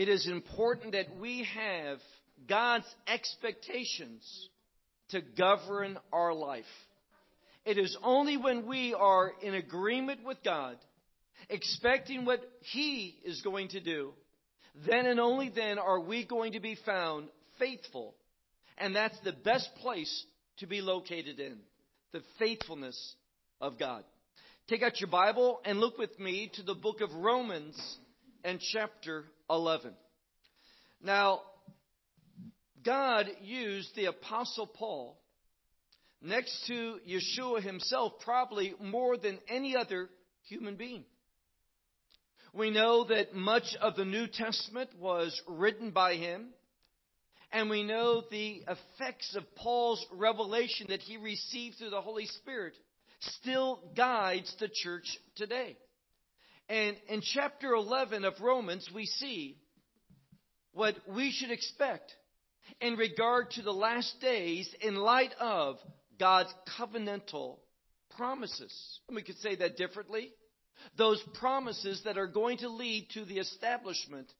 it is important that we have God's expectations to govern our life. It is only when we are in agreement with God, expecting what He is going to do, then and only then are we going to be found faithful. And that's the best place to be located in the faithfulness of God. Take out your Bible and look with me to the book of Romans and chapter 11. Now, God used the Apostle Paul next to Yeshua himself probably more than any other human being. We know that much of the New Testament was written by him, and we know the effects of Paul's revelation that he received through the Holy Spirit still guides the church today. And in chapter 11 of Romans, we see what we should expect in regard to the last days in light of God's covenantal promises. We could say that differently. Those promises that are going to lead to the establishment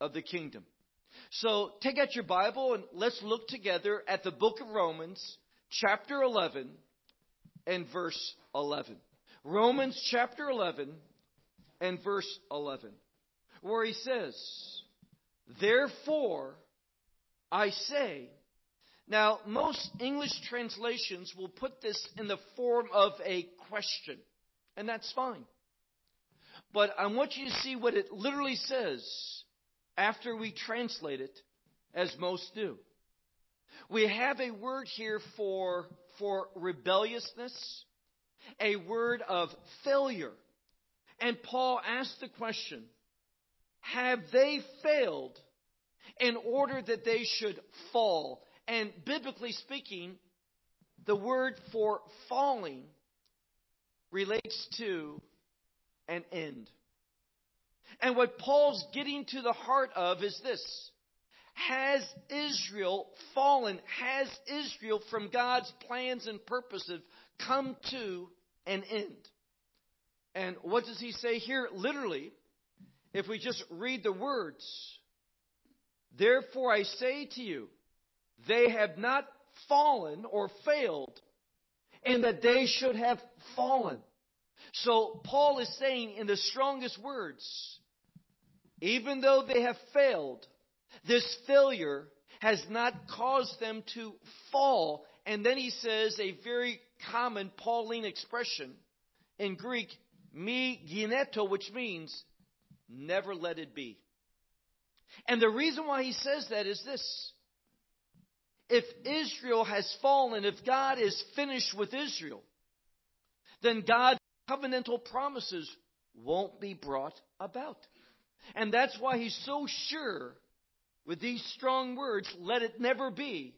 of the kingdom. So take out your Bible and let's look together at the book of Romans, chapter 11 and verse 11. Romans chapter 11 and verse 11, where he says, Therefore, I say, now, most English translations will put this in the form of a question, and that's fine. But I want you to see what it literally says after we translate it, as most do. We have a word here for, for rebelliousness, a word of failure. And Paul asked the question Have they failed in order that they should fall? And biblically speaking, the word for falling relates to an end. And what Paul's getting to the heart of is this. Has Israel fallen? Has Israel from God's plans and purposes come to an end? And what does he say here? Literally, if we just read the words, Therefore I say to you, they have not fallen or failed, and that they should have fallen. So Paul is saying in the strongest words, even though they have failed, this failure has not caused them to fall. And then he says a very common Pauline expression in Greek, me gineto, which means never let it be. And the reason why he says that is this. If Israel has fallen, if God is finished with Israel, then God's covenantal promises won't be brought about. And that's why he's so sure with these strong words, let it never be.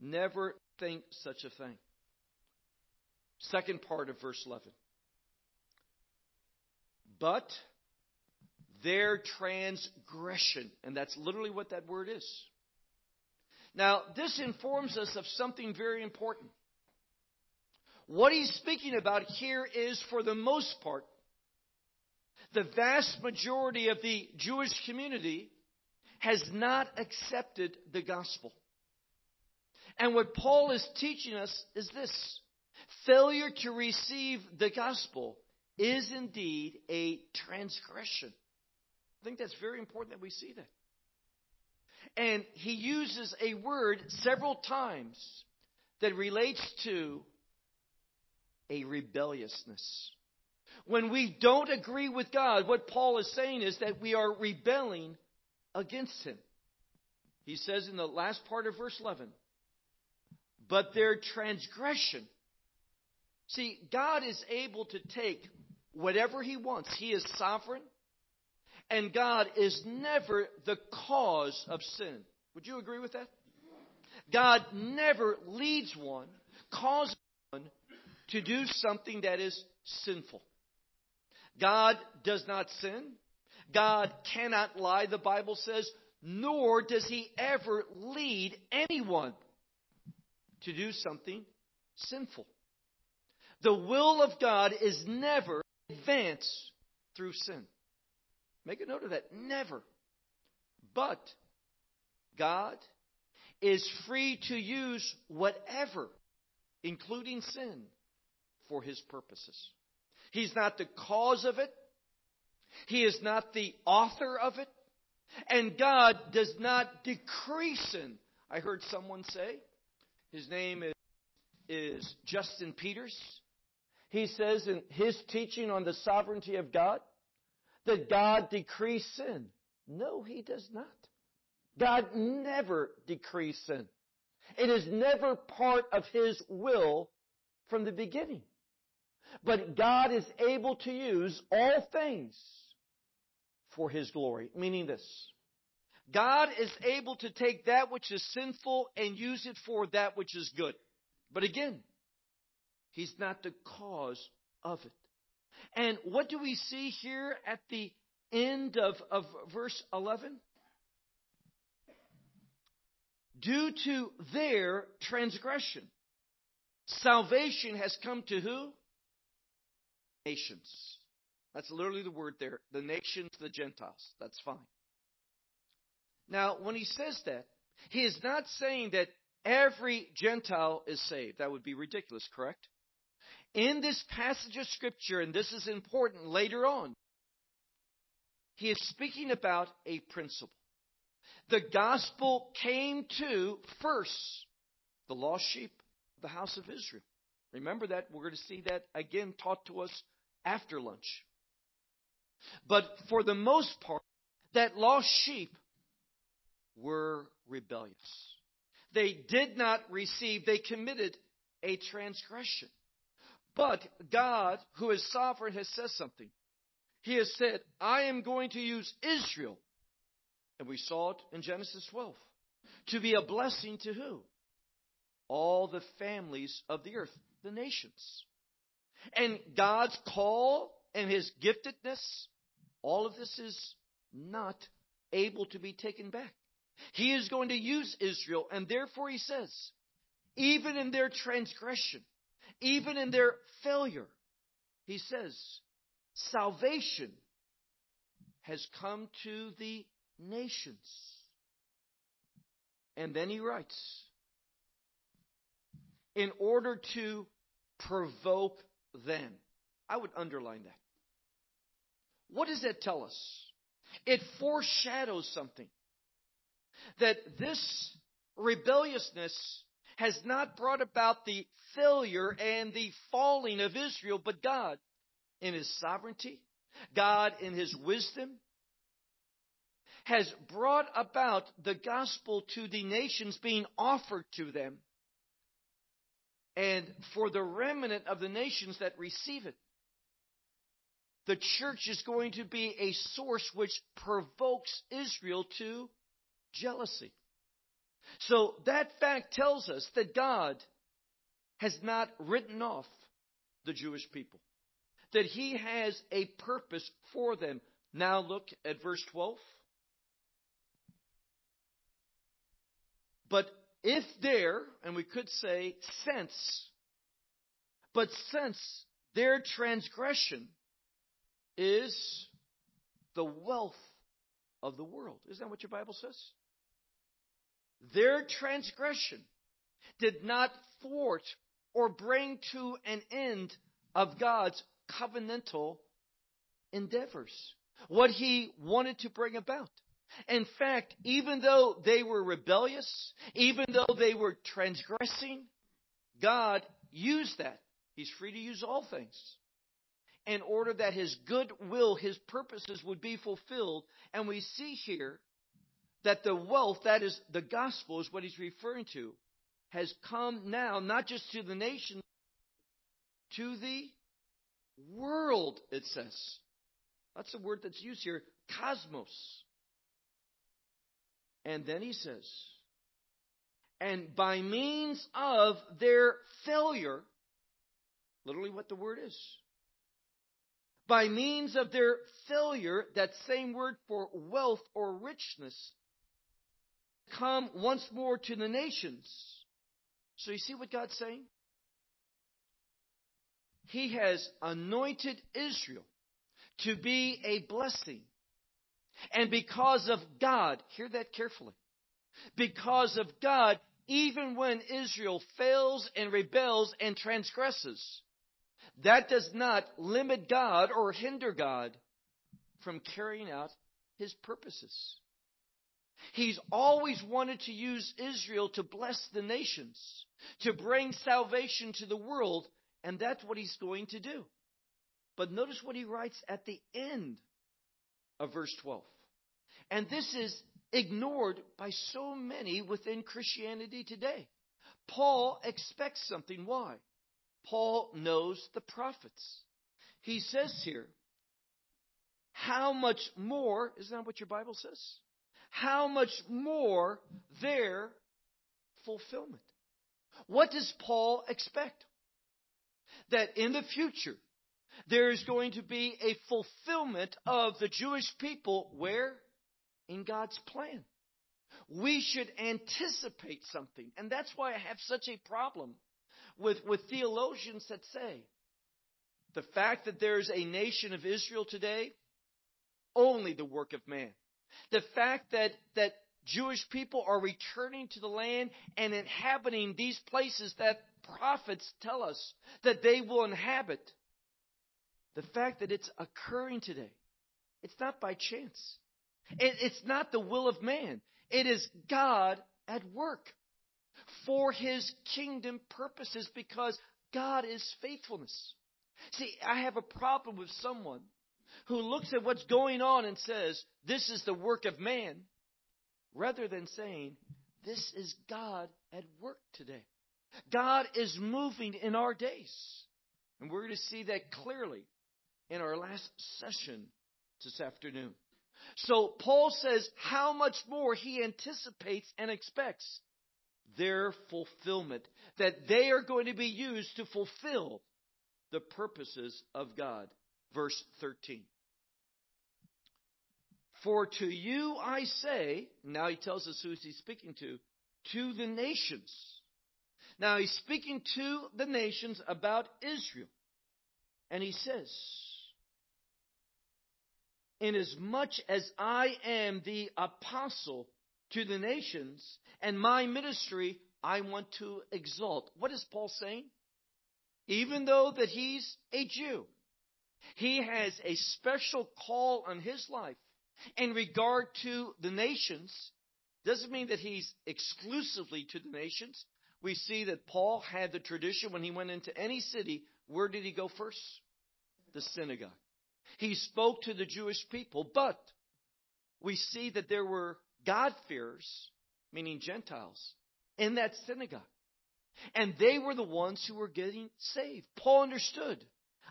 Never think such a thing. Second part of verse 11. But their transgression, and that's literally what that word is. Now, this informs us of something very important. What he's speaking about here is, for the most part, the vast majority of the Jewish community has not accepted the gospel. And what Paul is teaching us is this failure to receive the gospel is indeed a transgression. I think that's very important that we see that. And he uses a word several times that relates to a rebelliousness. When we don't agree with God, what Paul is saying is that we are rebelling against him. He says in the last part of verse 11, but their transgression. See, God is able to take whatever he wants. He is sovereign and God is never the cause of sin. Would you agree with that? God never leads one, causes one to do something that is sinful. God does not sin. God cannot lie, the Bible says, nor does he ever lead anyone to do something sinful. The will of God is never advanced through sin. Make a note of that. Never. But God is free to use whatever, including sin, for his purposes. He's not the cause of it. He is not the author of it. And God does not decrease sin. I heard someone say, his name is, is Justin Peters. He says in his teaching on the sovereignty of God that God decreased sin. No, he does not. God never decreased sin. It is never part of his will from the beginning. But God is able to use all things for his glory, meaning this. God is able to take that which is sinful and use it for that which is good. But again, he's not the cause of it. And what do we see here at the end of, of verse 11? Due to their transgression, salvation has come to who? Nations. That's literally the word there. The nations, the Gentiles. That's fine. Now, when he says that, he is not saying that every Gentile is saved. That would be ridiculous, correct? In this passage of Scripture, and this is important later on, he is speaking about a principle. The gospel came to first the lost sheep of the house of Israel. Remember that. We're going to see that again taught to us after lunch. But for the most part, that lost sheep were rebellious. They did not receive, they committed a transgression. But God, who is sovereign, has said something. He has said, I am going to use Israel. And we saw it in Genesis 12. To be a blessing to who? All the families of the earth, the nations. And God's call and His giftedness, all of this is not able to be taken back. He is going to use Israel, and therefore He says, even in their transgression, even in their failure, He says, salvation has come to the nations. And then he writes, in order to provoke them. I would underline that. What does that tell us? It foreshadows something. That this rebelliousness has not brought about the failure and the falling of Israel, but God in His sovereignty, God in His wisdom, has brought about the gospel to the nations being offered to them and for the remnant of the nations that receive it. The church is going to be a source which provokes Israel to jealousy. So that fact tells us that God has not written off the Jewish people, that He has a purpose for them. Now look at verse 12. But if there, and we could say since, but since their transgression is the wealth of the world. Isn't that what your Bible says? Their transgression did not thwart or bring to an end of God's covenantal endeavors. What he wanted to bring about. In fact, even though they were rebellious, even though they were transgressing, God used that. He's free to use all things in order that his good will, his purposes would be fulfilled. And we see here that the wealth, that is the gospel, is what he's referring to, has come now not just to the nation, to the world, it says. That's the word that's used here, cosmos. And then he says, and by means of their failure, literally what the word is, by means of their failure, that same word for wealth or richness, come once more to the nations. So you see what God's saying? He has anointed Israel to be a blessing And because of God, hear that carefully. Because of God, even when Israel fails and rebels and transgresses, that does not limit God or hinder God from carrying out his purposes. He's always wanted to use Israel to bless the nations, to bring salvation to the world, and that's what he's going to do. But notice what he writes at the end of verse 12. And this is ignored by so many within Christianity today. Paul expects something. Why? Paul knows the prophets. He says here, how much more, isn't that what your Bible says? How much more their fulfillment. What does Paul expect? That in the future, there is going to be a fulfillment of the Jewish people where? In God's plan. We should anticipate something. And that's why I have such a problem with, with theologians that say the fact that there's a nation of Israel today, only the work of man. The fact that, that Jewish people are returning to the land and inhabiting these places that prophets tell us that they will inhabit. The fact that it's occurring today, it's not by chance. It, it's not the will of man. It is God at work for his kingdom purposes because God is faithfulness. See, I have a problem with someone who looks at what's going on and says, This is the work of man, rather than saying, This is God at work today. God is moving in our days. And we're going to see that clearly in our last session this afternoon. So Paul says how much more he anticipates and expects their fulfillment, that they are going to be used to fulfill the purposes of God. Verse 13. For to you I say, now he tells us who he's speaking to, to the nations. Now he's speaking to the nations about Israel. And he says, Inasmuch as I am the apostle to the nations and my ministry I want to exalt. What is Paul saying? Even though that he's a Jew, he has a special call on his life in regard to the nations. Doesn't mean that he's exclusively to the nations. We see that Paul had the tradition when he went into any city, where did he go first? The synagogue. He spoke to the Jewish people, but we see that there were God-fearers, meaning Gentiles, in that synagogue. And they were the ones who were getting saved. Paul understood.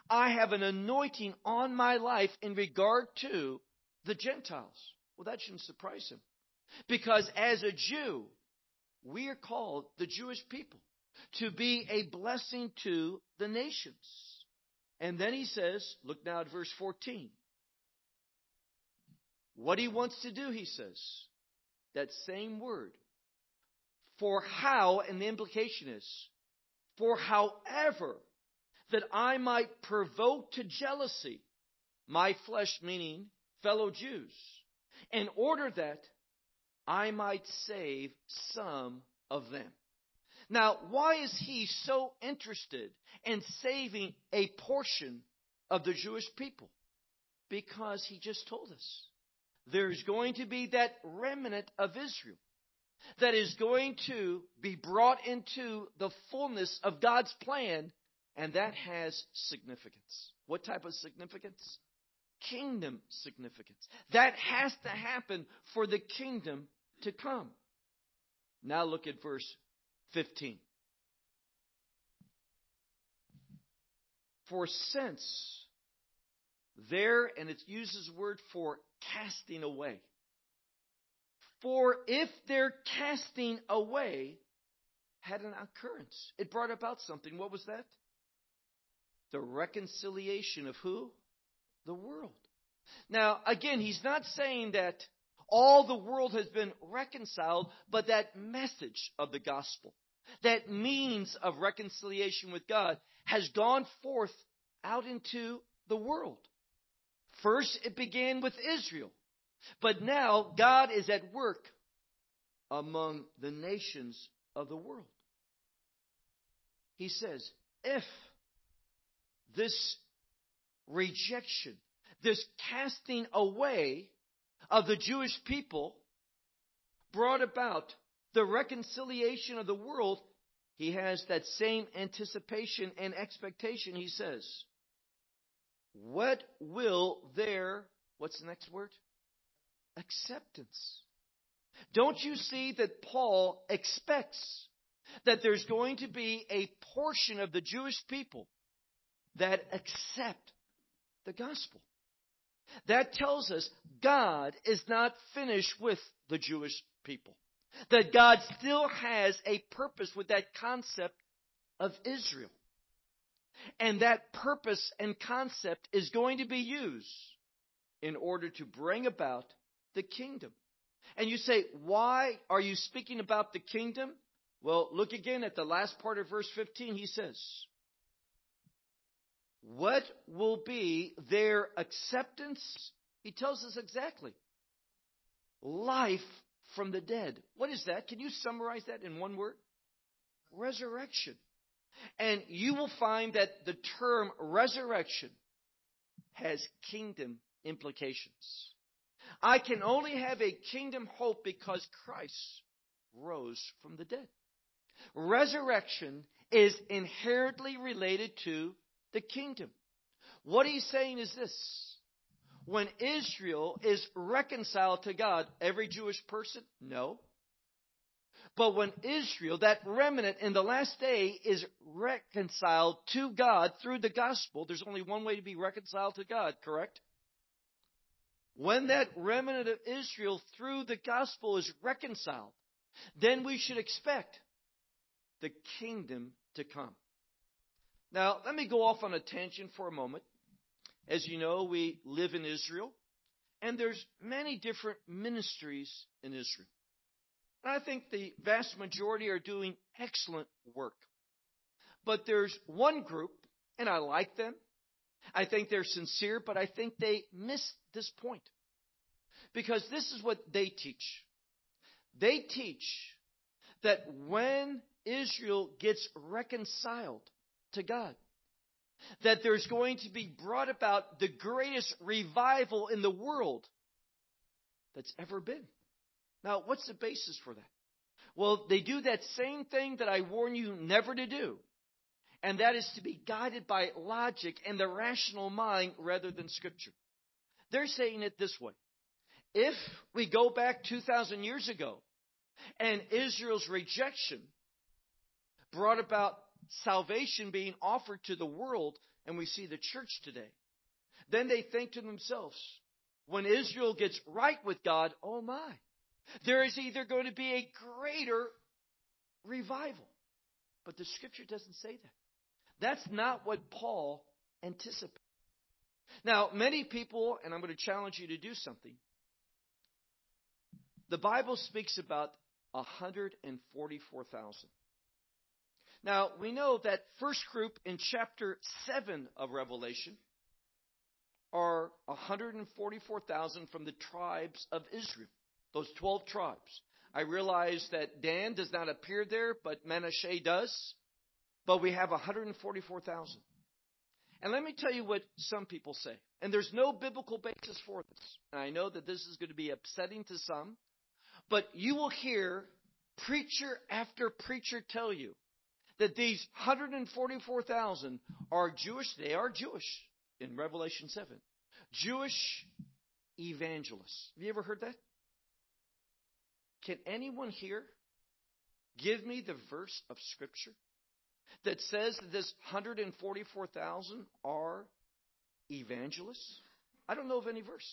I have an anointing on my life in regard to the Gentiles. Well, that shouldn't surprise him. Because as a Jew, we are called, the Jewish people, to be a blessing to the nations. And then he says, look now at verse 14. What he wants to do, he says, that same word. For how, and the implication is, for however that I might provoke to jealousy my flesh, meaning fellow Jews, in order that I might save some of them. Now, why is he so interested in saving a portion of the Jewish people? Because he just told us there's going to be that remnant of Israel that is going to be brought into the fullness of God's plan, and that has significance. What type of significance? Kingdom significance. That has to happen for the kingdom to come. Now look at verse 15. For since there, and it uses word for casting away. For if their casting away had an occurrence, it brought about something. What was that? The reconciliation of who? The world. Now, again, he's not saying that all the world has been reconciled, but that message of the gospel, that means of reconciliation with God, has gone forth out into the world. First, it began with Israel. But now God is at work among the nations of the world. He says, if this rejection, this casting away of the Jewish people brought about the reconciliation of the world, he has that same anticipation and expectation. He says, What will their, what's the next word? Acceptance. Don't you see that Paul expects that there's going to be a portion of the Jewish people that accept the gospel? That tells us God is not finished with the Jewish people. That God still has a purpose with that concept of Israel. And that purpose and concept is going to be used in order to bring about the kingdom. And you say, why are you speaking about the kingdom? Well, look again at the last part of verse 15. He says, What will be their acceptance? He tells us exactly. Life from the dead. What is that? Can you summarize that in one word? Resurrection. And you will find that the term resurrection has kingdom implications. I can only have a kingdom hope because Christ rose from the dead. Resurrection is inherently related to the kingdom. What he's saying is this. When Israel is reconciled to God, every Jewish person? No. But when Israel, that remnant in the last day, is reconciled to God through the gospel, there's only one way to be reconciled to God, correct? When that remnant of Israel through the gospel is reconciled, then we should expect the kingdom to come. Now, let me go off on a tangent for a moment. As you know, we live in Israel, and there's many different ministries in Israel. And I think the vast majority are doing excellent work. But there's one group, and I like them, I think they're sincere, but I think they miss this point. Because this is what they teach. They teach that when Israel gets reconciled to God, that there's going to be brought about the greatest revival in the world that's ever been. Now, what's the basis for that? Well, they do that same thing that I warn you never to do and that is to be guided by logic and the rational mind rather than Scripture. They're saying it this way. If we go back 2,000 years ago and Israel's rejection brought about salvation being offered to the world, and we see the church today, then they think to themselves, when Israel gets right with God, oh my, there is either going to be a greater revival. But the scripture doesn't say that. That's not what Paul anticipated. Now, many people, and I'm going to challenge you to do something. The Bible speaks about 144,000. Now, we know that first group in chapter 7 of Revelation are 144,000 from the tribes of Israel, those 12 tribes. I realize that Dan does not appear there, but Manasseh does but we have 144,000. And let me tell you what some people say. And there's no biblical basis for this. And I know that this is going to be upsetting to some, but you will hear preacher after preacher tell you that these 144,000 are Jewish. They are Jewish in Revelation 7. Jewish evangelists. Have you ever heard that? Can anyone here give me the verse of Scripture that says that this 144,000 are evangelists? I don't know of any verse.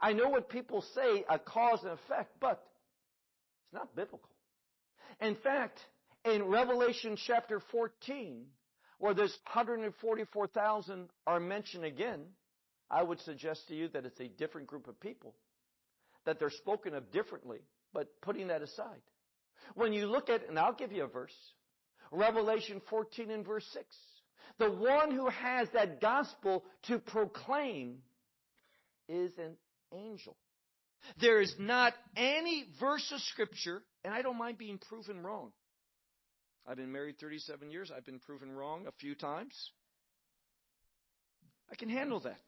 I know what people say, a cause and effect, but it's not biblical. In fact, in Revelation chapter 14, where this 144,000 are mentioned again, I would suggest to you that it's a different group of people, that they're spoken of differently, but putting that aside. When you look at, and I'll give you a verse, Revelation 14 and verse 6. The one who has that gospel to proclaim is an angel. There is not any verse of Scripture, and I don't mind being proven wrong. I've been married 37 years. I've been proven wrong a few times. I can handle that.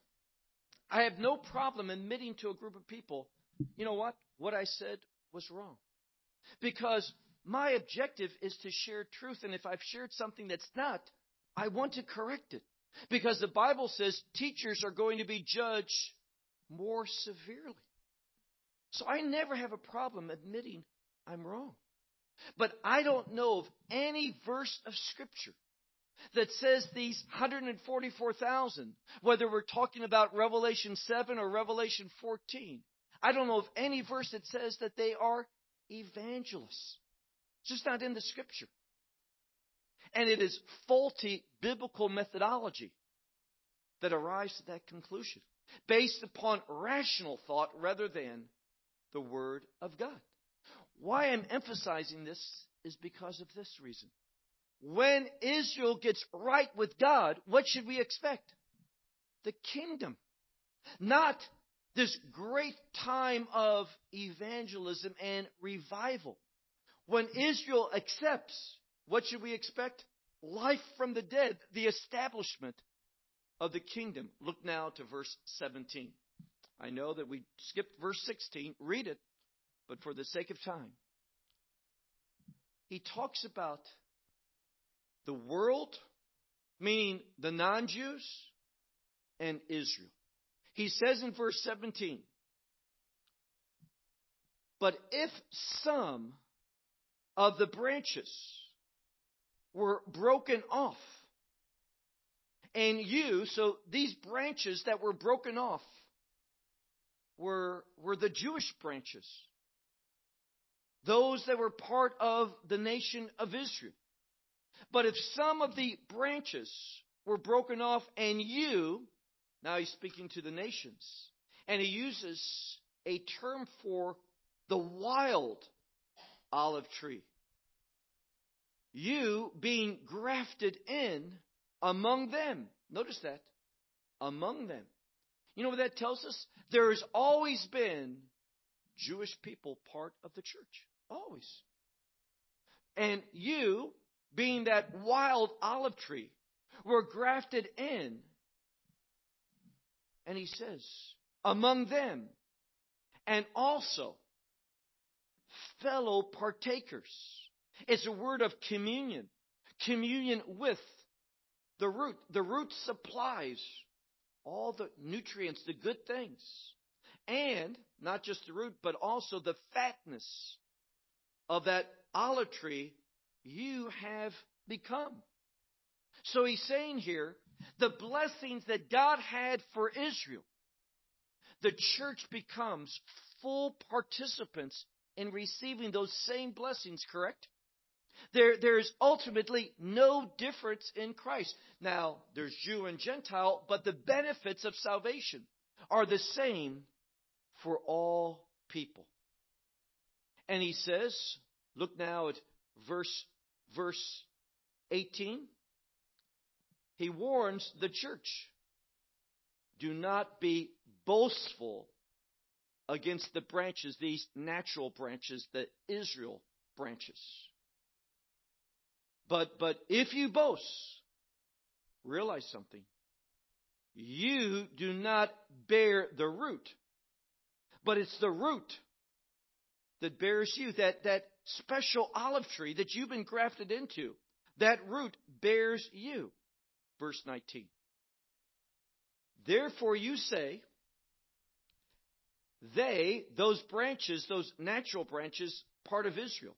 I have no problem admitting to a group of people, you know what? What I said was wrong. Because my objective is to share truth, and if I've shared something that's not, I want to correct it. Because the Bible says teachers are going to be judged more severely. So I never have a problem admitting I'm wrong. But I don't know of any verse of Scripture that says these 144,000, whether we're talking about Revelation 7 or Revelation 14, I don't know of any verse that says that they are evangelists. It's just not in the Scripture. And it is faulty biblical methodology that arrives at that conclusion based upon rational thought rather than the Word of God. Why I'm emphasizing this is because of this reason. When Israel gets right with God, what should we expect? The kingdom. Not this great time of evangelism and revival. When Israel accepts, what should we expect? Life from the dead, the establishment of the kingdom. Look now to verse 17. I know that we skipped verse 16. Read it, but for the sake of time. He talks about the world, meaning the non Jews, and Israel. He says in verse 17, But if some of the branches were broken off, and you, so these branches that were broken off were, were the Jewish branches, those that were part of the nation of Israel. But if some of the branches were broken off and you, now he's speaking to the nations, and he uses a term for the wild olive tree. You being grafted in among them. Notice that. Among them. You know what that tells us? There has always been Jewish people part of the church. Always. And you being that wild olive tree, were grafted in. And he says, among them, and also fellow partakers. It's a word of communion, communion with the root. The root supplies all the nutrients, the good things, and not just the root, but also the fatness of that olive tree you have become. So he's saying here, the blessings that God had for Israel, the church becomes full participants in receiving those same blessings, correct? There, there's ultimately no difference in Christ. Now, there's Jew and Gentile, but the benefits of salvation are the same for all people. And he says, look now at verse, verse 18. He warns the church do not be boastful against the branches, these natural branches, the Israel branches. But, but if you boast, realize something. You do not bear the root, but it's the root that bears you, that, that special olive tree that you've been grafted into. That root bears you. Verse 19. Therefore you say, they, those branches, those natural branches, part of Israel,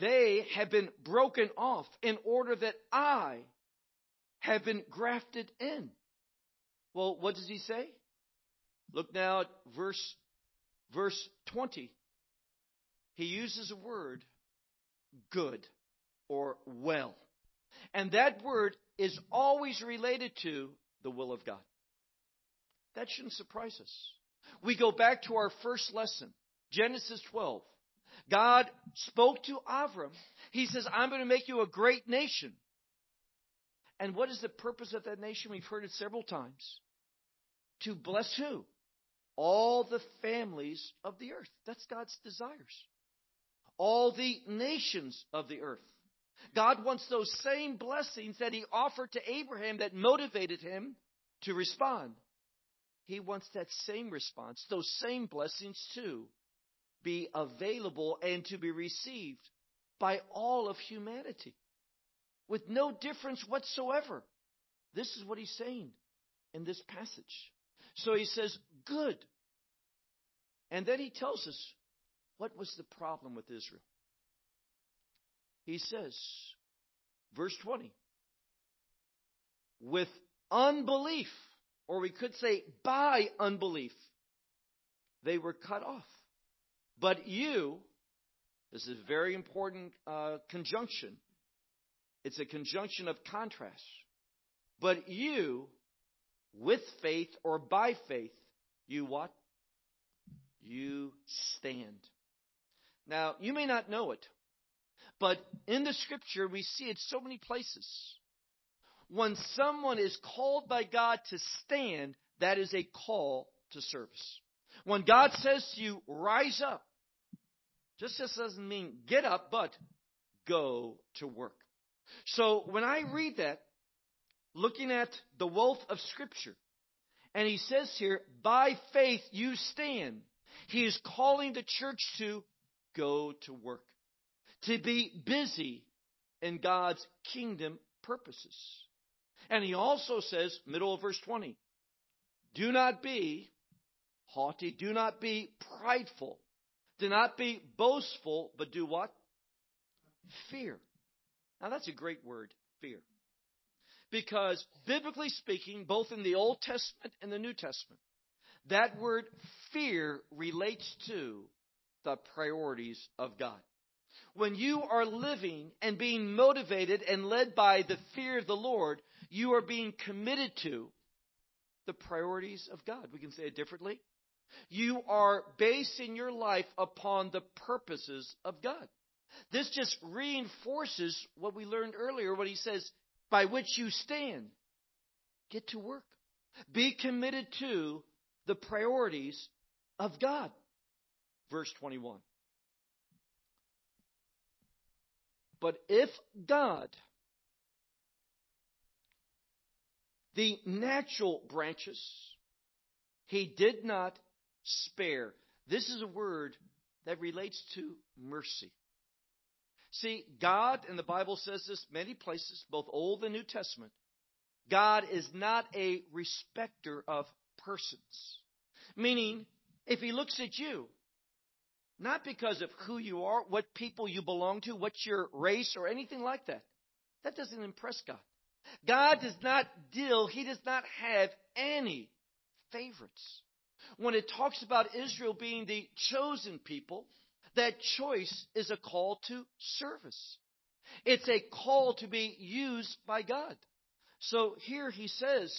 they have been broken off in order that I have been grafted in. Well, what does he say? Look now at verse, verse 20 he uses a word, good or well. And that word is always related to the will of God. That shouldn't surprise us. We go back to our first lesson, Genesis 12. God spoke to Avram. He says, I'm going to make you a great nation. And what is the purpose of that nation? We've heard it several times. To bless who? all the families of the earth. That's God's desires. All the nations of the earth. God wants those same blessings that He offered to Abraham that motivated him to respond. He wants that same response, those same blessings to be available and to be received by all of humanity with no difference whatsoever. This is what he's saying in this passage. So he says, good. And then he tells us what was the problem with Israel. He says, verse 20, with unbelief, or we could say by unbelief, they were cut off. But you, this is a very important uh, conjunction. It's a conjunction of contrast. But you, with faith or by faith, you what? You stand. Now, you may not know it, but in the scripture we see it so many places. When someone is called by God to stand, that is a call to service. When God says to you, rise up, just this doesn't mean get up, but go to work. So when I read that, looking at the wealth of Scripture, and he says here, by faith you stand. He is calling the church to go to work, to be busy in God's kingdom purposes. And he also says, middle of verse 20, do not be haughty, do not be prideful, do not be boastful, but do what? Fear. Now that's a great word, fear. Because biblically speaking, both in the Old Testament and the New Testament, that word fear relates to the priorities of God. When you are living and being motivated and led by the fear of the Lord, you are being committed to the priorities of God. We can say it differently. You are basing your life upon the purposes of God. This just reinforces what we learned earlier when he says, by which you stand. Get to work. Be committed to the priorities of God. Verse 21. But if God, the natural branches, he did not spare. This is a word that relates to mercy. See, God, and the Bible says this many places, both Old and New Testament, God is not a respecter of persons. Meaning, if He looks at you, not because of who you are, what people you belong to, what's your race, or anything like that, that doesn't impress God. God does not deal, He does not have any favorites. When it talks about Israel being the chosen people, that choice is a call to service. It's a call to be used by God. So here he says,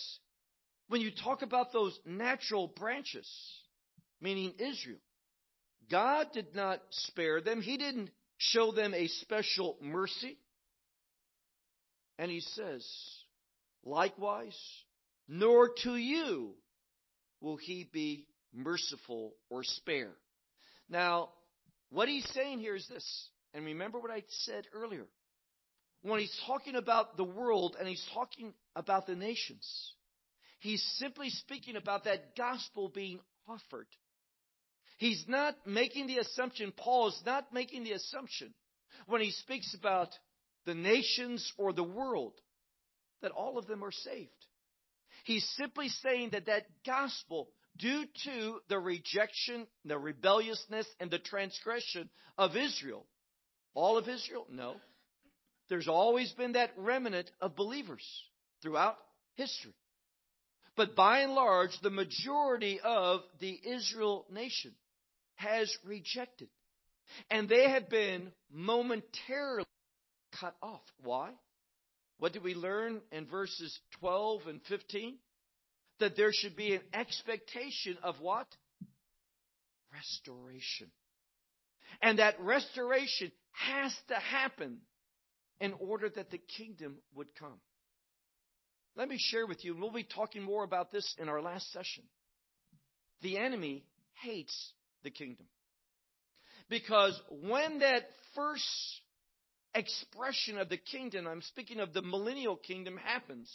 when you talk about those natural branches, meaning Israel, God did not spare them. He didn't show them a special mercy. And he says, likewise, nor to you will he be merciful or spare. Now, what he's saying here is this, and remember what I said earlier. When he's talking about the world and he's talking about the nations, he's simply speaking about that gospel being offered. He's not making the assumption, Paul is not making the assumption when he speaks about the nations or the world that all of them are saved. He's simply saying that that gospel due to the rejection, the rebelliousness, and the transgression of Israel. All of Israel? No. There's always been that remnant of believers throughout history. But by and large, the majority of the Israel nation has rejected. And they have been momentarily cut off. Why? What did we learn in verses 12 and 15? that there should be an expectation of what? Restoration. And that restoration has to happen in order that the kingdom would come. Let me share with you, and we'll be talking more about this in our last session. the enemy hates the kingdom. Because when that first expression of the kingdom, I'm speaking of the millennial kingdom, happens,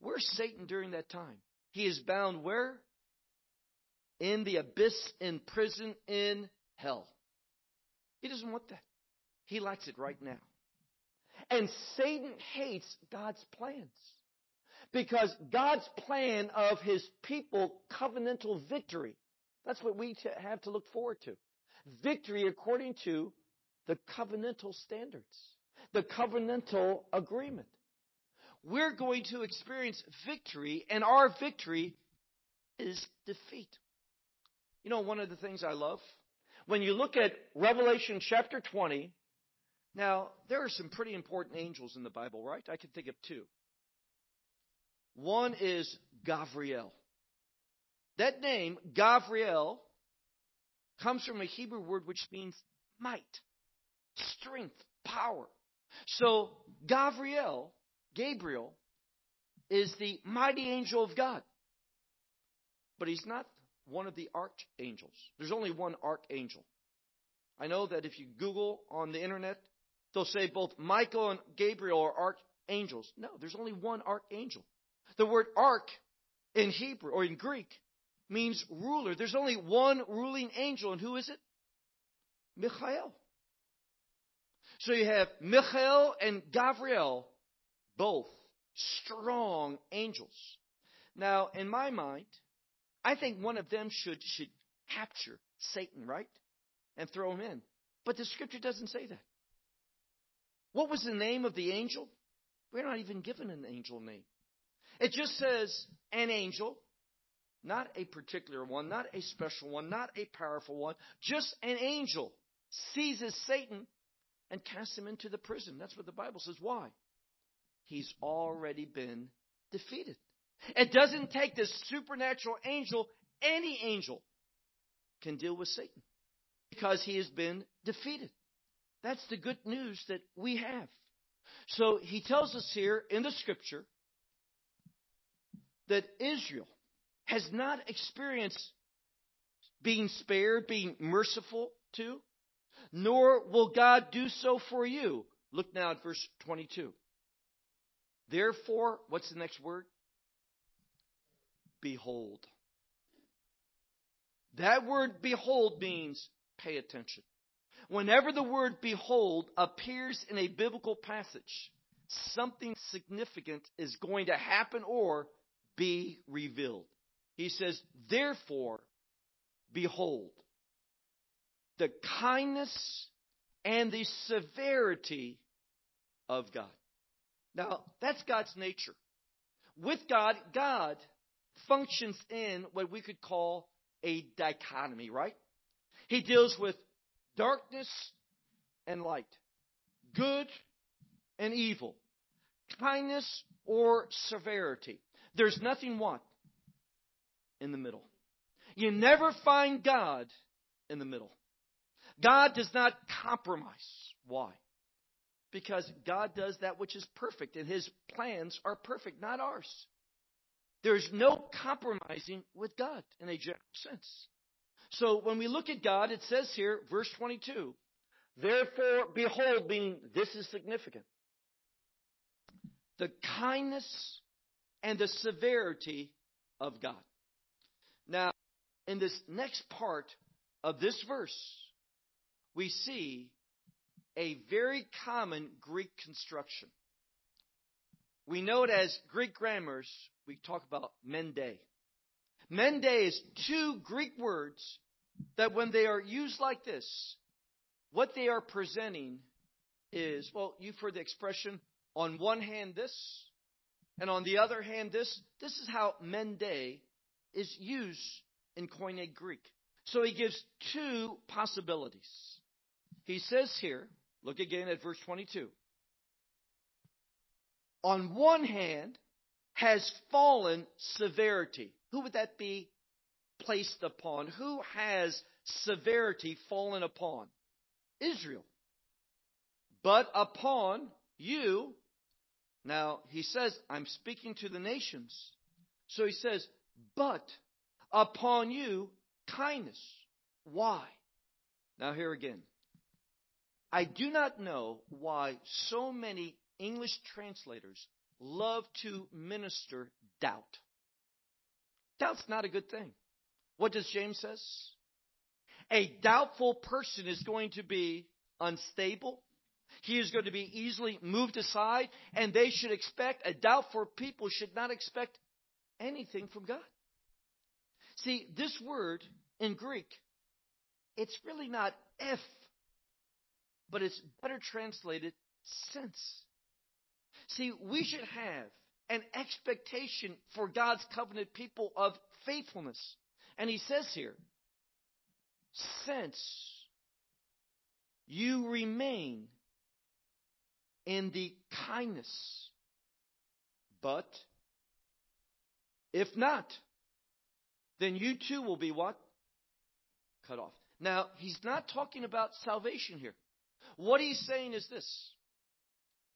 where's Satan during that time? He is bound where? In the abyss, in prison, in hell. He doesn't want that. He likes it right now. And Satan hates God's plans. Because God's plan of his people, covenantal victory, that's what we have to look forward to. Victory according to the covenantal standards, the covenantal agreement. We're going to experience victory, and our victory is defeat. You know, one of the things I love? When you look at Revelation chapter 20, now, there are some pretty important angels in the Bible, right? I can think of two. One is Gavriel. That name, Gavriel, comes from a Hebrew word which means might, strength, power. So, Gavriel, Gabriel, is the mighty angel of God. But he's not one of the archangels. There's only one archangel. I know that if you Google on the internet, they'll say both Michael and Gabriel are archangels. No, there's only one archangel. The word arch in Hebrew or in Greek means ruler. There's only one ruling angel, and who is it? Michael. So you have Michael and Gabriel, both strong angels. Now, in my mind, I think one of them should, should capture Satan, right? And throw him in. But the scripture doesn't say that. What was the name of the angel? We're not even given an angel name. It just says an angel, not a particular one, not a special one, not a powerful one, just an angel seizes Satan and casts him into the prison. That's what the Bible says. Why? He's already been defeated. It doesn't take this supernatural angel, any angel can deal with Satan because he has been defeated. That's the good news that we have. So he tells us here in the scripture that Israel has not experienced being spared, being merciful to, nor will God do so for you. Look now at verse 22. Therefore, what's the next word? Behold. That word behold means pay attention. Whenever the word behold appears in a biblical passage, something significant is going to happen or be revealed. He says, therefore, behold, the kindness and the severity of God. Now, that's God's nature. With God, God functions in what we could call a dichotomy, right? He deals with darkness and light, good and evil, kindness or severity. There's nothing what? In the middle. You never find God in the middle. God does not compromise. Why? Because God does that which is perfect, and His plans are perfect, not ours. There's no compromising with God in a general sense. So when we look at God, it says here, verse 22, therefore, behold, being this is significant. The kindness and the severity of God. Now, in this next part of this verse, we see a very common Greek construction. We know it as Greek grammars, we talk about mende. Mende is two Greek words that when they are used like this, what they are presenting is, well, you've heard the expression, on one hand this, and on the other hand this. This is how mende is used in Koine Greek. So he gives two possibilities. He says here, look again at verse 22. On one hand, has fallen severity. Who would that be placed upon? Who has severity fallen upon? Israel. But upon you, now he says, I'm speaking to the nations. So he says, but upon you kindness. Why? Now, here again. I do not know why so many English translators love to minister doubt. Doubt's not a good thing. What does James says? A doubtful person is going to be unstable. He is going to be easily moved aside, and they should expect, a doubtful people should not expect anything from God. See, this word in Greek, it's really not if, but it's better translated since. See, we should have an expectation for God's covenant people of faithfulness. And he says here, since you remain in the kindness, but if not, then you too will be what? Cut off. Now, he's not talking about salvation here. What he's saying is this.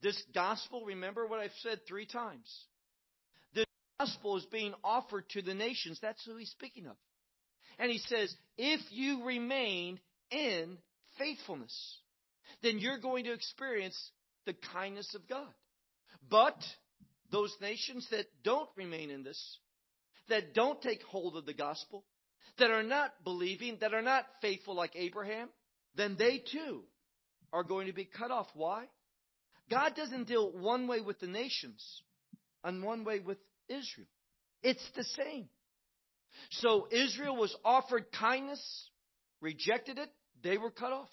This gospel, remember what I've said three times. The gospel is being offered to the nations. That's who he's speaking of. And he says, if you remain in faithfulness, then you're going to experience the kindness of God. But those nations that don't remain in this, that don't take hold of the gospel, that are not believing, that are not faithful like Abraham, then they too are going to be cut off. Why? God doesn't deal one way with the nations and one way with Israel. It's the same. So Israel was offered kindness, rejected it, they were cut off.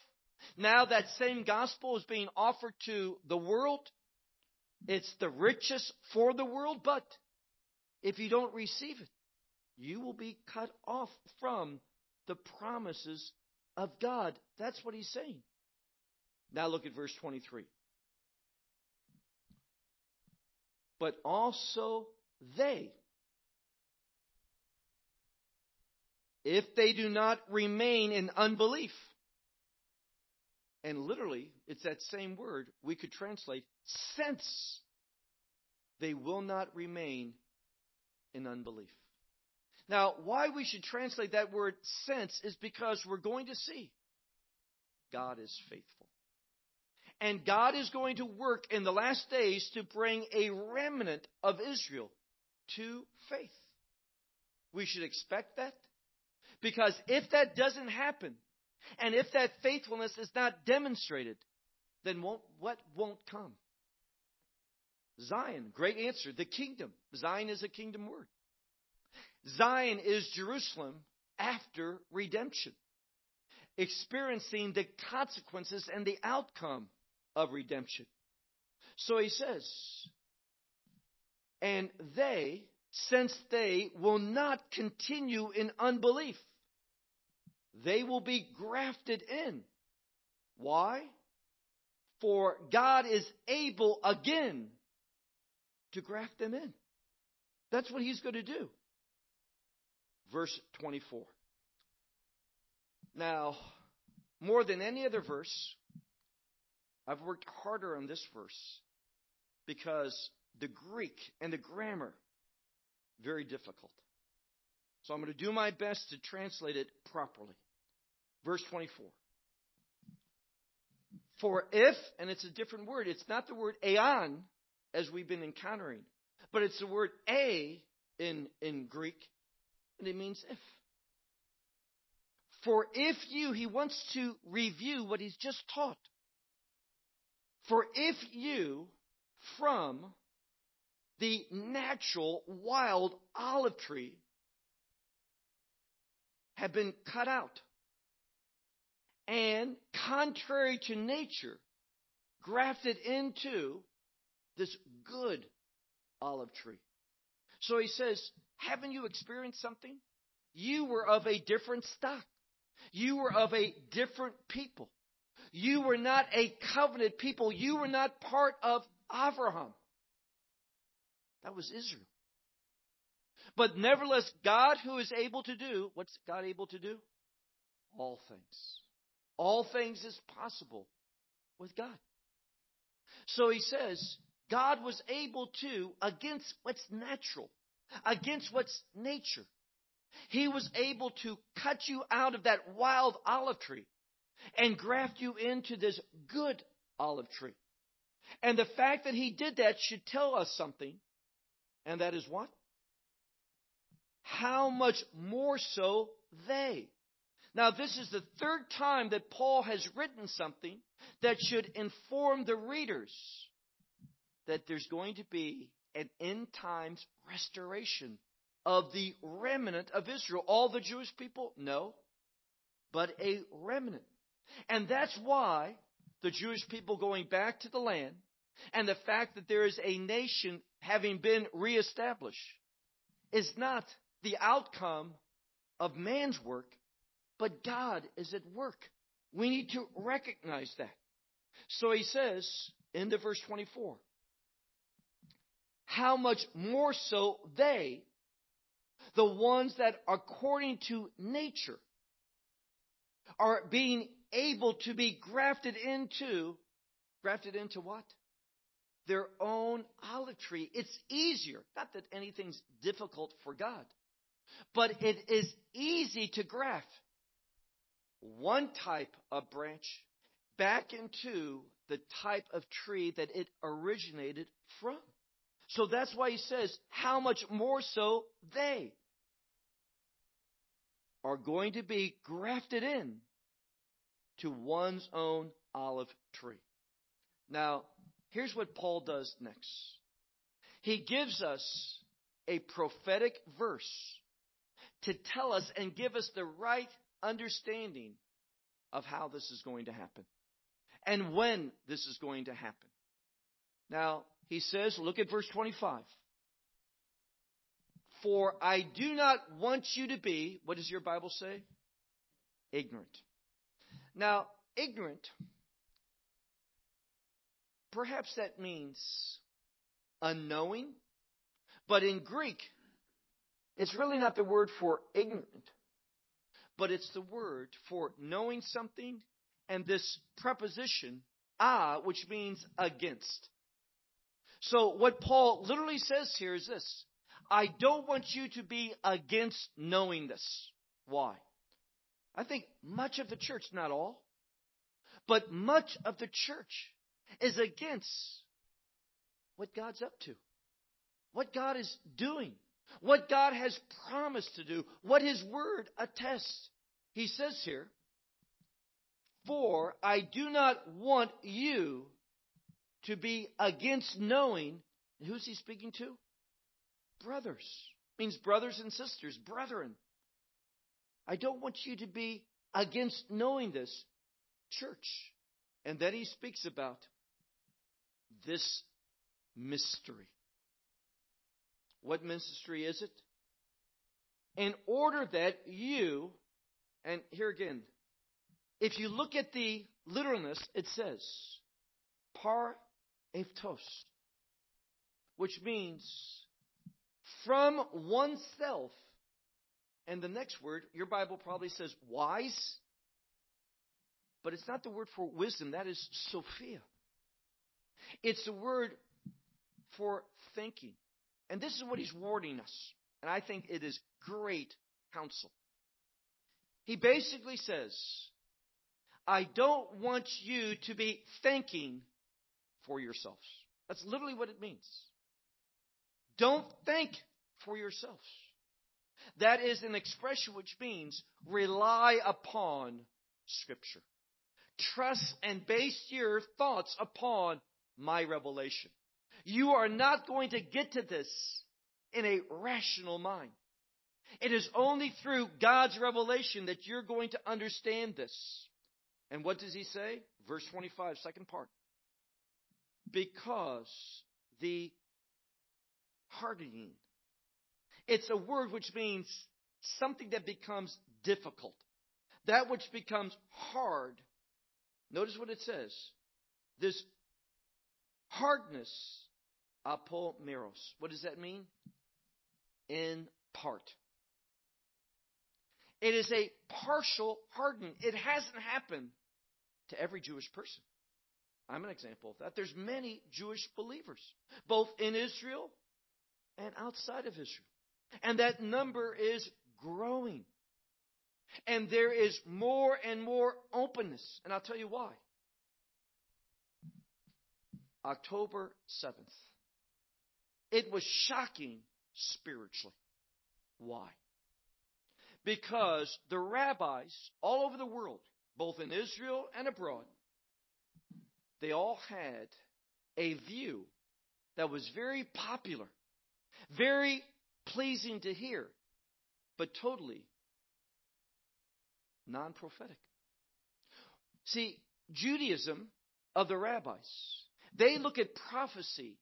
Now that same gospel is being offered to the world. It's the richest for the world, but if you don't receive it, you will be cut off from the promises of God. That's what he's saying. Now look at verse 23. But also they, if they do not remain in unbelief, and literally, it's that same word we could translate since they will not remain in unbelief. Now, why we should translate that word sense is because we're going to see God is faithful. And God is going to work in the last days to bring a remnant of Israel to faith. We should expect that. Because if that doesn't happen, and if that faithfulness is not demonstrated, then what won't come? Zion, great answer. The kingdom. Zion is a kingdom word. Zion is Jerusalem after redemption, experiencing the consequences and the outcome of redemption. So he says, and they, since they will not continue in unbelief, they will be grafted in. Why? For God is able again to graft them in. That's what He's going to do. Verse 24. Now, more than any other verse, I've worked harder on this verse because the Greek and the grammar very difficult. So I'm going to do my best to translate it properly. Verse 24. For if, and it's a different word, it's not the word ean as we've been encountering, but it's the word a in, in Greek, and it means if. For if you, he wants to review what he's just taught. For if you, from the natural wild olive tree, have been cut out and contrary to nature, grafted into this good olive tree. So he says, Haven't you experienced something? You were of a different stock. You were of a different people. You were not a covenant people. You were not part of Abraham. That was Israel. But nevertheless, God who is able to do, what's God able to do? All things. All things is possible with God. So he says, God was able to, against what's natural, against what's nature, He was able to cut you out of that wild olive tree and graft you into this good olive tree. And the fact that he did that should tell us something. And that is what? How much more so they. Now, this is the third time that Paul has written something that should inform the readers that there's going to be an end times restoration of the remnant of Israel. All the Jewish people? No. But a remnant. And that's why the Jewish people going back to the land and the fact that there is a nation having been reestablished is not the outcome of man's work, but God is at work. We need to recognize that. So he says, into verse 24, how much more so they, the ones that according to nature are being able to be grafted into, grafted into what? Their own olive tree. It's easier. Not that anything's difficult for God, but it is easy to graft one type of branch back into the type of tree that it originated from. So that's why he says, how much more so they are going to be grafted in to one's own olive tree. Now, here's what Paul does next. He gives us a prophetic verse to tell us and give us the right understanding of how this is going to happen and when this is going to happen. Now, he says, look at verse 25. For I do not want you to be, what does your Bible say? Ignorant. Now, ignorant, perhaps that means unknowing, but in Greek, it's really not the word for ignorant, but it's the word for knowing something and this preposition, a, which means against. So what Paul literally says here is this. I don't want you to be against knowing this. Why? I think much of the church, not all, but much of the church is against what God's up to, what God is doing, what God has promised to do, what His Word attests. He says here, For I do not want you to be against knowing. Who's He speaking to? Brothers. Means brothers and sisters, brethren. I don't want you to be against knowing this church. And then he speaks about this mystery. What mystery is it? In order that you, and here again, if you look at the literalness, it says, par eftos, which means from oneself and the next word, your Bible probably says wise, but it's not the word for wisdom. That is Sophia. It's the word for thinking. And this is what he's warning us. And I think it is great counsel. He basically says, I don't want you to be thinking for yourselves. That's literally what it means. Don't think for yourselves. That is an expression which means rely upon Scripture. Trust and base your thoughts upon my revelation. You are not going to get to this in a rational mind. It is only through God's revelation that you're going to understand this. And what does he say? Verse 25, second part. Because the hardening it's a word which means something that becomes difficult, that which becomes hard. Notice what it says. This hardness, apomeros. What does that mean? In part. It is a partial hardening. It hasn't happened to every Jewish person. I'm an example of that. There's many Jewish believers, both in Israel and outside of Israel. And that number is growing. And there is more and more openness. And I'll tell you why. October 7th. It was shocking spiritually. Why? Because the rabbis all over the world, both in Israel and abroad, they all had a view that was very popular, very pleasing to hear, but totally non prophetic. See, Judaism of the rabbis, they look at prophecy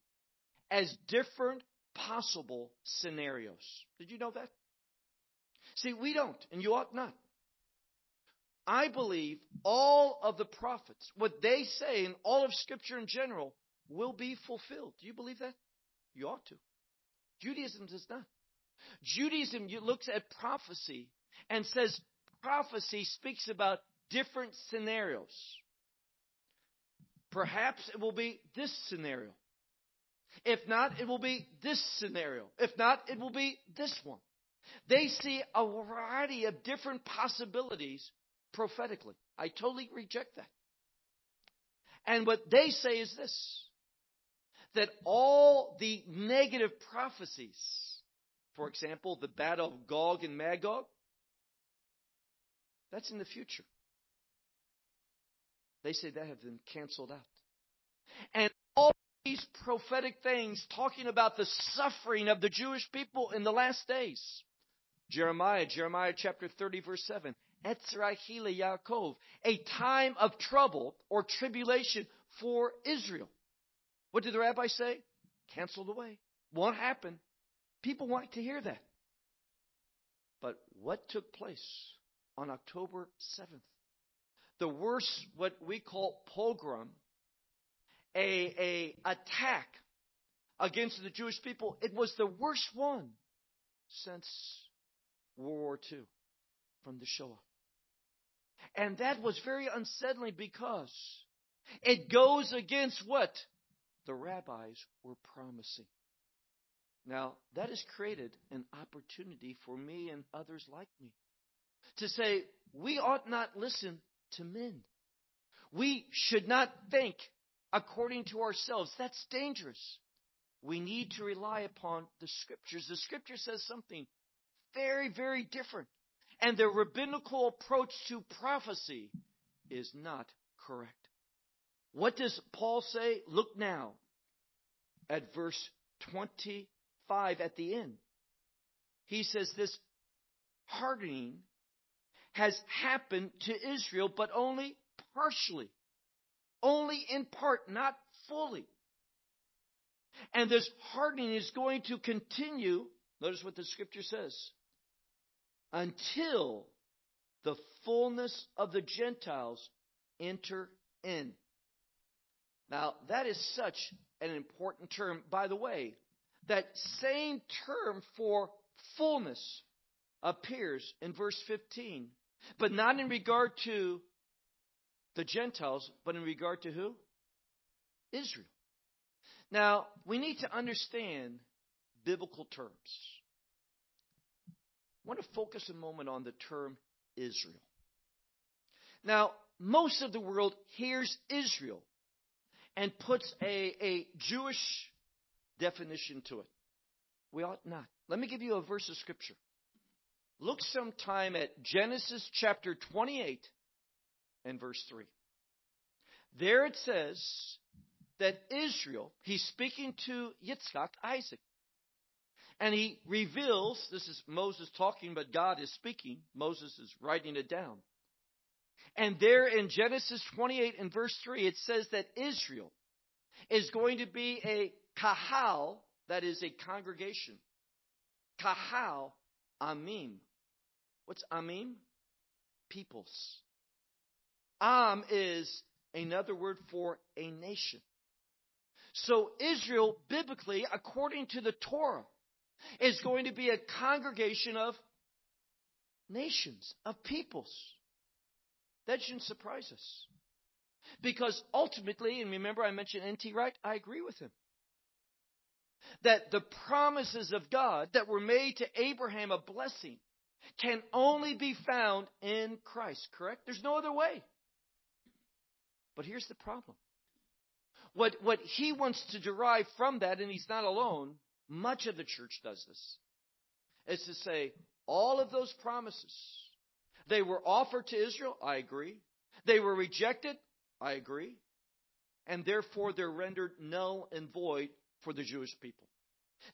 as different possible scenarios. Did you know that? See, we don't, and you ought not. I believe all of the prophets, what they say in all of Scripture in general, will be fulfilled. Do you believe that? You ought to. Judaism does not. Judaism looks at prophecy and says prophecy speaks about different scenarios. Perhaps it will be this scenario. If not, it will be this scenario. If not, it will be this one. They see a variety of different possibilities prophetically. I totally reject that. And what they say is this that all the negative prophecies, for example, the battle of Gog and Magog, that's in the future. They say that have been canceled out. And all these prophetic things talking about the suffering of the Jewish people in the last days. Jeremiah, Jeremiah chapter 30, verse 7. Etzrahila Yaakov, a time of trouble or tribulation for Israel. What did the rabbi say? Canceled away. Won't happen. People want to hear that. But what took place on October 7th? The worst, what we call pogrom, a, a attack against the Jewish people. It was the worst one since World War II from the Shoah. And that was very unsettling because it goes against what the rabbis were promising. Now, that has created an opportunity for me and others like me to say, we ought not listen to men. We should not think according to ourselves. That's dangerous. We need to rely upon the scriptures. The scripture says something very, very different. And the rabbinical approach to prophecy is not correct. What does Paul say? Look now at verse 25 at the end. He says this hardening has happened to Israel, but only partially. Only in part, not fully. And this hardening is going to continue. Notice what the scripture says. Until the fullness of the Gentiles enter in. Now, that is such an important term. By the way, that same term for fullness appears in verse 15, but not in regard to the Gentiles, but in regard to who? Israel. Now, we need to understand biblical terms. I want to focus a moment on the term Israel. Now, most of the world hears Israel and puts a, a Jewish definition to it. We ought not. Let me give you a verse of scripture. Look sometime at Genesis chapter 28 and verse 3. There it says that Israel, he's speaking to Yitzchak, Isaac, and he reveals, this is Moses talking, but God is speaking. Moses is writing it down. And there in Genesis 28 and verse 3, it says that Israel is going to be a kahal, that is a congregation. Kahal amim. What's amim? Peoples. Am is another word for a nation. So Israel, biblically, according to the Torah, is going to be a congregation of nations, of peoples. That shouldn't surprise us. Because ultimately, and remember I mentioned N.T. Wright, I agree with him. That the promises of God that were made to Abraham a blessing can only be found in Christ, correct? There's no other way. But here's the problem. What, what he wants to derive from that, and he's not alone, much of the church does this, is to say, all of those promises, they were offered to Israel, I agree. They were rejected, I agree. And therefore they're rendered null and void for the Jewish people.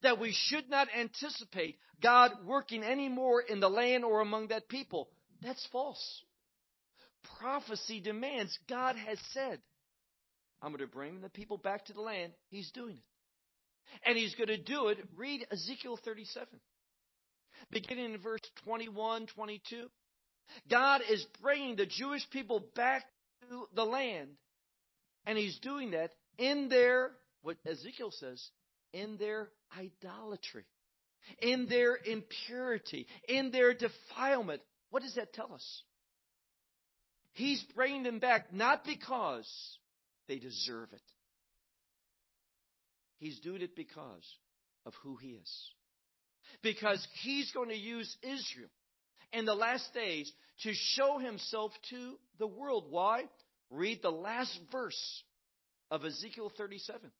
That we should not anticipate God working any more in the land or among that people. That's false. Prophecy demands God has said, I'm going to bring the people back to the land. He's doing it. And he's going to do it. Read Ezekiel 37. Beginning in verse 21, 22. God is bringing the Jewish people back to the land. And he's doing that in their, what Ezekiel says, in their idolatry, in their impurity, in their defilement. What does that tell us? He's bringing them back not because they deserve it. He's doing it because of who he is. Because he's going to use Israel in the last days to show himself to the world. Why? Read the last verse of Ezekiel 37.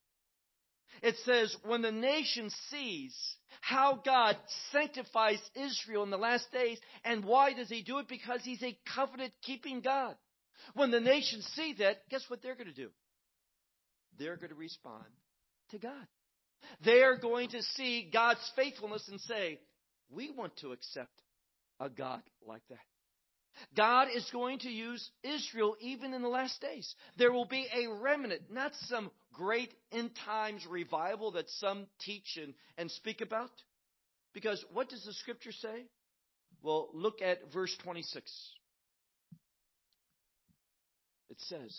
It says, when the nation sees how God sanctifies Israel in the last days, and why does he do it? Because he's a covenant keeping God. When the nations see that, guess what they're going to do? They're going to respond to God. They are going to see God's faithfulness and say, we want to accept a God like that. God is going to use Israel even in the last days. There will be a remnant, not some great end times revival that some teach and, and speak about. Because what does the scripture say? Well, look at verse 26. It says,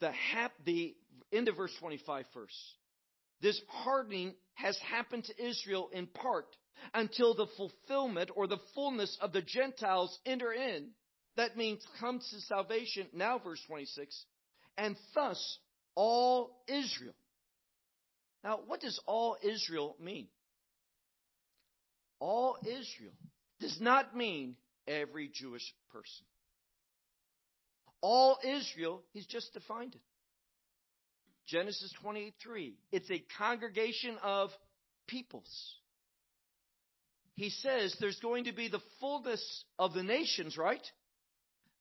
the, hap, the of verse 25 first. This hardening has happened to Israel in part until the fulfillment or the fullness of the Gentiles enter in. That means comes to salvation. Now, verse 26. And thus, all Israel. Now, what does all Israel mean? All Israel does not mean every Jewish person. All Israel, he's just defined it. Genesis 28:3. It's a congregation of peoples. He says there's going to be the fullness of the nations, right?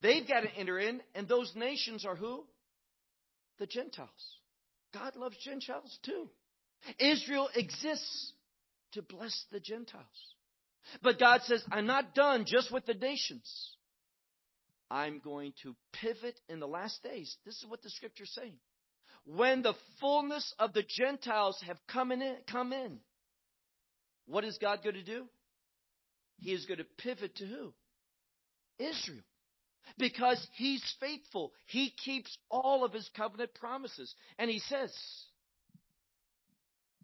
They've got to enter in, and those nations are who? The Gentiles. God loves Gentiles too. Israel exists to bless the Gentiles. But God says, I'm not done just with the nations. I'm going to pivot in the last days. This is what the scripture's saying. When the fullness of the Gentiles have come in, come in, what is God going to do? He is going to pivot to who? Israel. Because he's faithful. He keeps all of his covenant promises. And he says,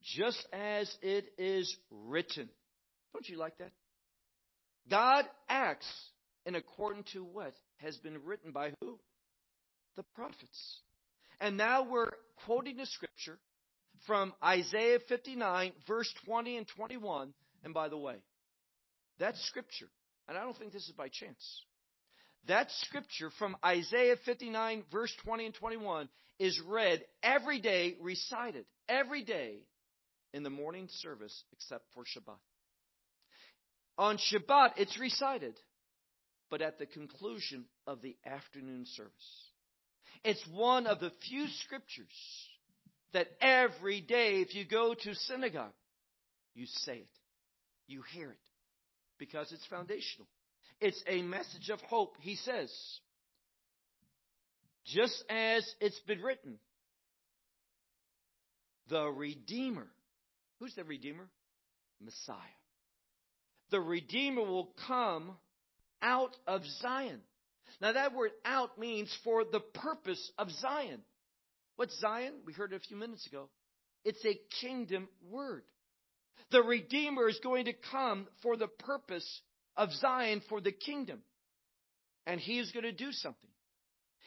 just as it is written. Don't you like that? God acts in accordance to what has been written by who? The prophets. And now we're quoting the scripture from Isaiah 59, verse 20 and 21. And by the way, that scripture, and I don't think this is by chance, that scripture from Isaiah 59, verse 20 and 21 is read every day, recited every day in the morning service except for Shabbat. On Shabbat, it's recited but at the conclusion of the afternoon service. It's one of the few scriptures that every day, if you go to synagogue, you say it, you hear it, because it's foundational. It's a message of hope. He says, just as it's been written, the Redeemer. Who's the Redeemer? Messiah. The Redeemer will come out of Zion. Now, that word out means for the purpose of Zion. What's Zion? We heard it a few minutes ago. It's a kingdom word. The Redeemer is going to come for the purpose of Zion for the kingdom. And he is going to do something.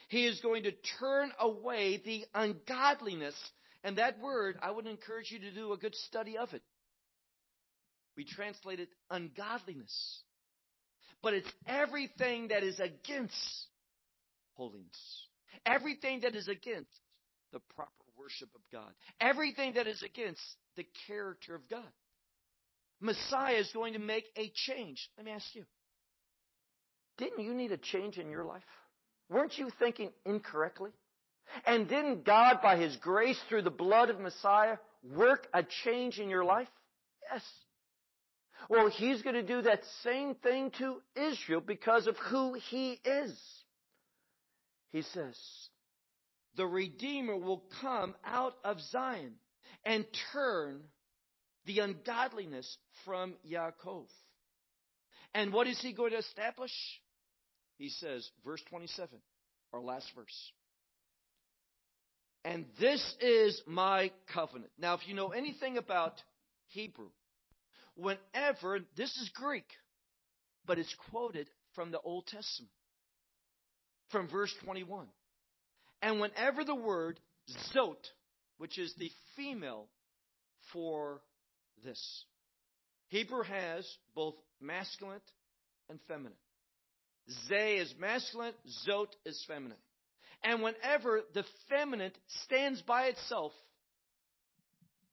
He is going to turn away the ungodliness. And that word, I would encourage you to do a good study of it. We translate it ungodliness. But it's everything that is against holiness. Everything that is against the proper worship of God. Everything that is against the character of God. Messiah is going to make a change. Let me ask you. Didn't you need a change in your life? Weren't you thinking incorrectly? And didn't God, by His grace through the blood of Messiah, work a change in your life? Yes. Well, He's going to do that same thing to Israel because of who He is. He says, the Redeemer will come out of Zion and turn the ungodliness from Yaakov. And what is he going to establish? He says, verse 27, our last verse. And this is my covenant. Now, if you know anything about Hebrew, whenever, this is Greek, but it's quoted from the Old Testament, from verse 21. And whenever the word zot, which is the female for this, Hebrew has both masculine and feminine. Ze is masculine, zot is feminine. And whenever the feminine stands by itself,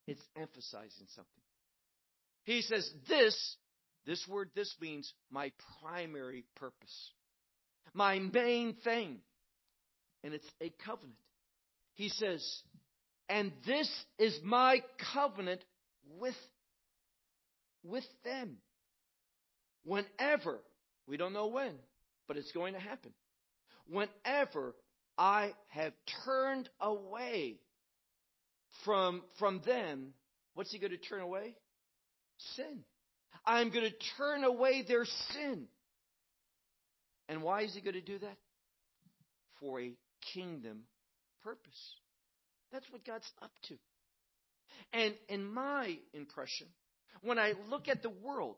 it's emphasizing something. He says, this, this word, this means my primary purpose, my main thing. And it's a covenant. He says, and this is my covenant with, with them. Whenever, we don't know when, but it's going to happen. Whenever I have turned away from, from them, what's he going to turn away? Sin. I'm going to turn away their sin. And why is he going to do that? For a kingdom purpose. That's what God's up to. And in my impression, when I look at the world,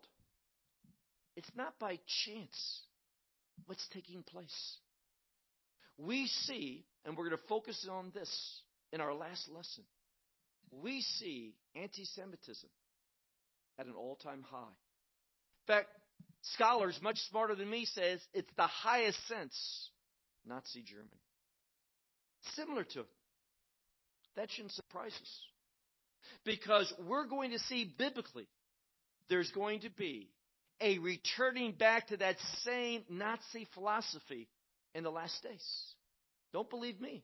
it's not by chance what's taking place. We see, and we're going to focus on this in our last lesson, we see anti Semitism at an all time high. In fact, scholars much smarter than me says it's the highest since Nazi Germany. Similar to it. That shouldn't surprise us. Because we're going to see biblically there's going to be a returning back to that same Nazi philosophy in the last days. Don't believe me.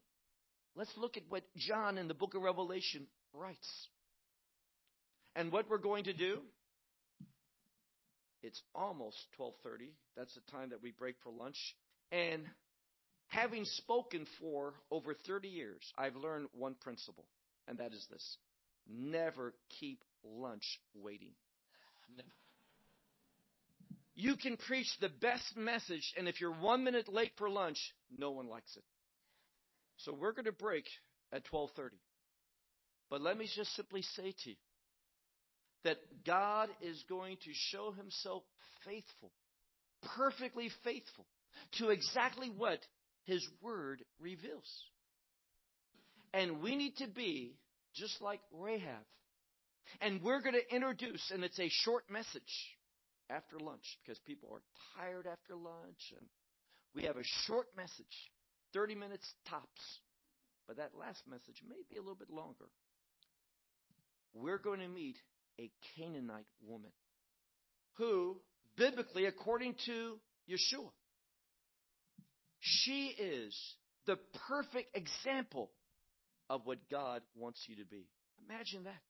Let's look at what John in the book of Revelation writes. And what we're going to do it's almost 12:30. That's the time that we break for lunch. And having spoken for over 30 years, I've learned one principle, and that is this. Never keep lunch waiting. Never. You can preach the best message, and if you're one minute late for lunch, no one likes it. So we're going to break at 12:30. But let me just simply say to you that God is going to show himself faithful, perfectly faithful to exactly what his word reveals. And we need to be just like Rahab. And we're going to introduce, and it's a short message after lunch because people are tired after lunch and we have a short message, 30 minutes tops. But that last message may be a little bit longer. We're going to meet a Canaanite woman who, biblically, according to Yeshua, she is the perfect example of what God wants you to be. Imagine that.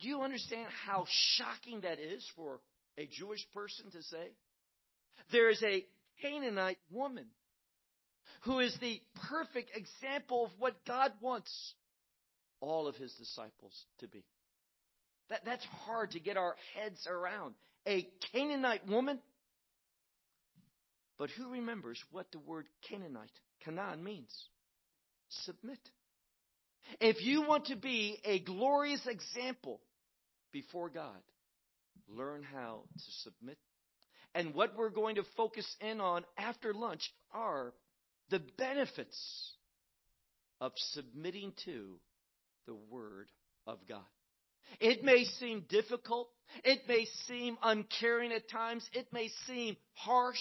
Do you understand how shocking that is for a Jewish person to say? There is a Canaanite woman who is the perfect example of what God wants all of his disciples to be. That, that's hard to get our heads around. A Canaanite woman? But who remembers what the word Canaanite, Canaan, means? Submit. If you want to be a glorious example before God, learn how to submit. And what we're going to focus in on after lunch are the benefits of submitting to the Word of God. It may seem difficult. It may seem uncaring at times. It may seem harsh.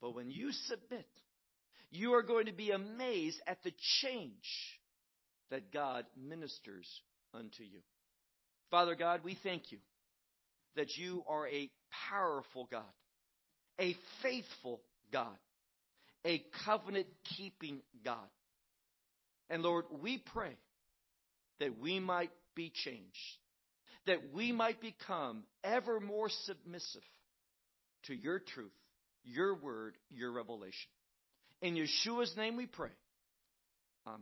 But when you submit, you are going to be amazed at the change that God ministers unto you. Father God, we thank you that you are a powerful God, a faithful God, a covenant keeping God. And Lord, we pray that we might be changed, that we might become ever more submissive to your truth, your word, your revelation. In Yeshua's name we pray. Amen.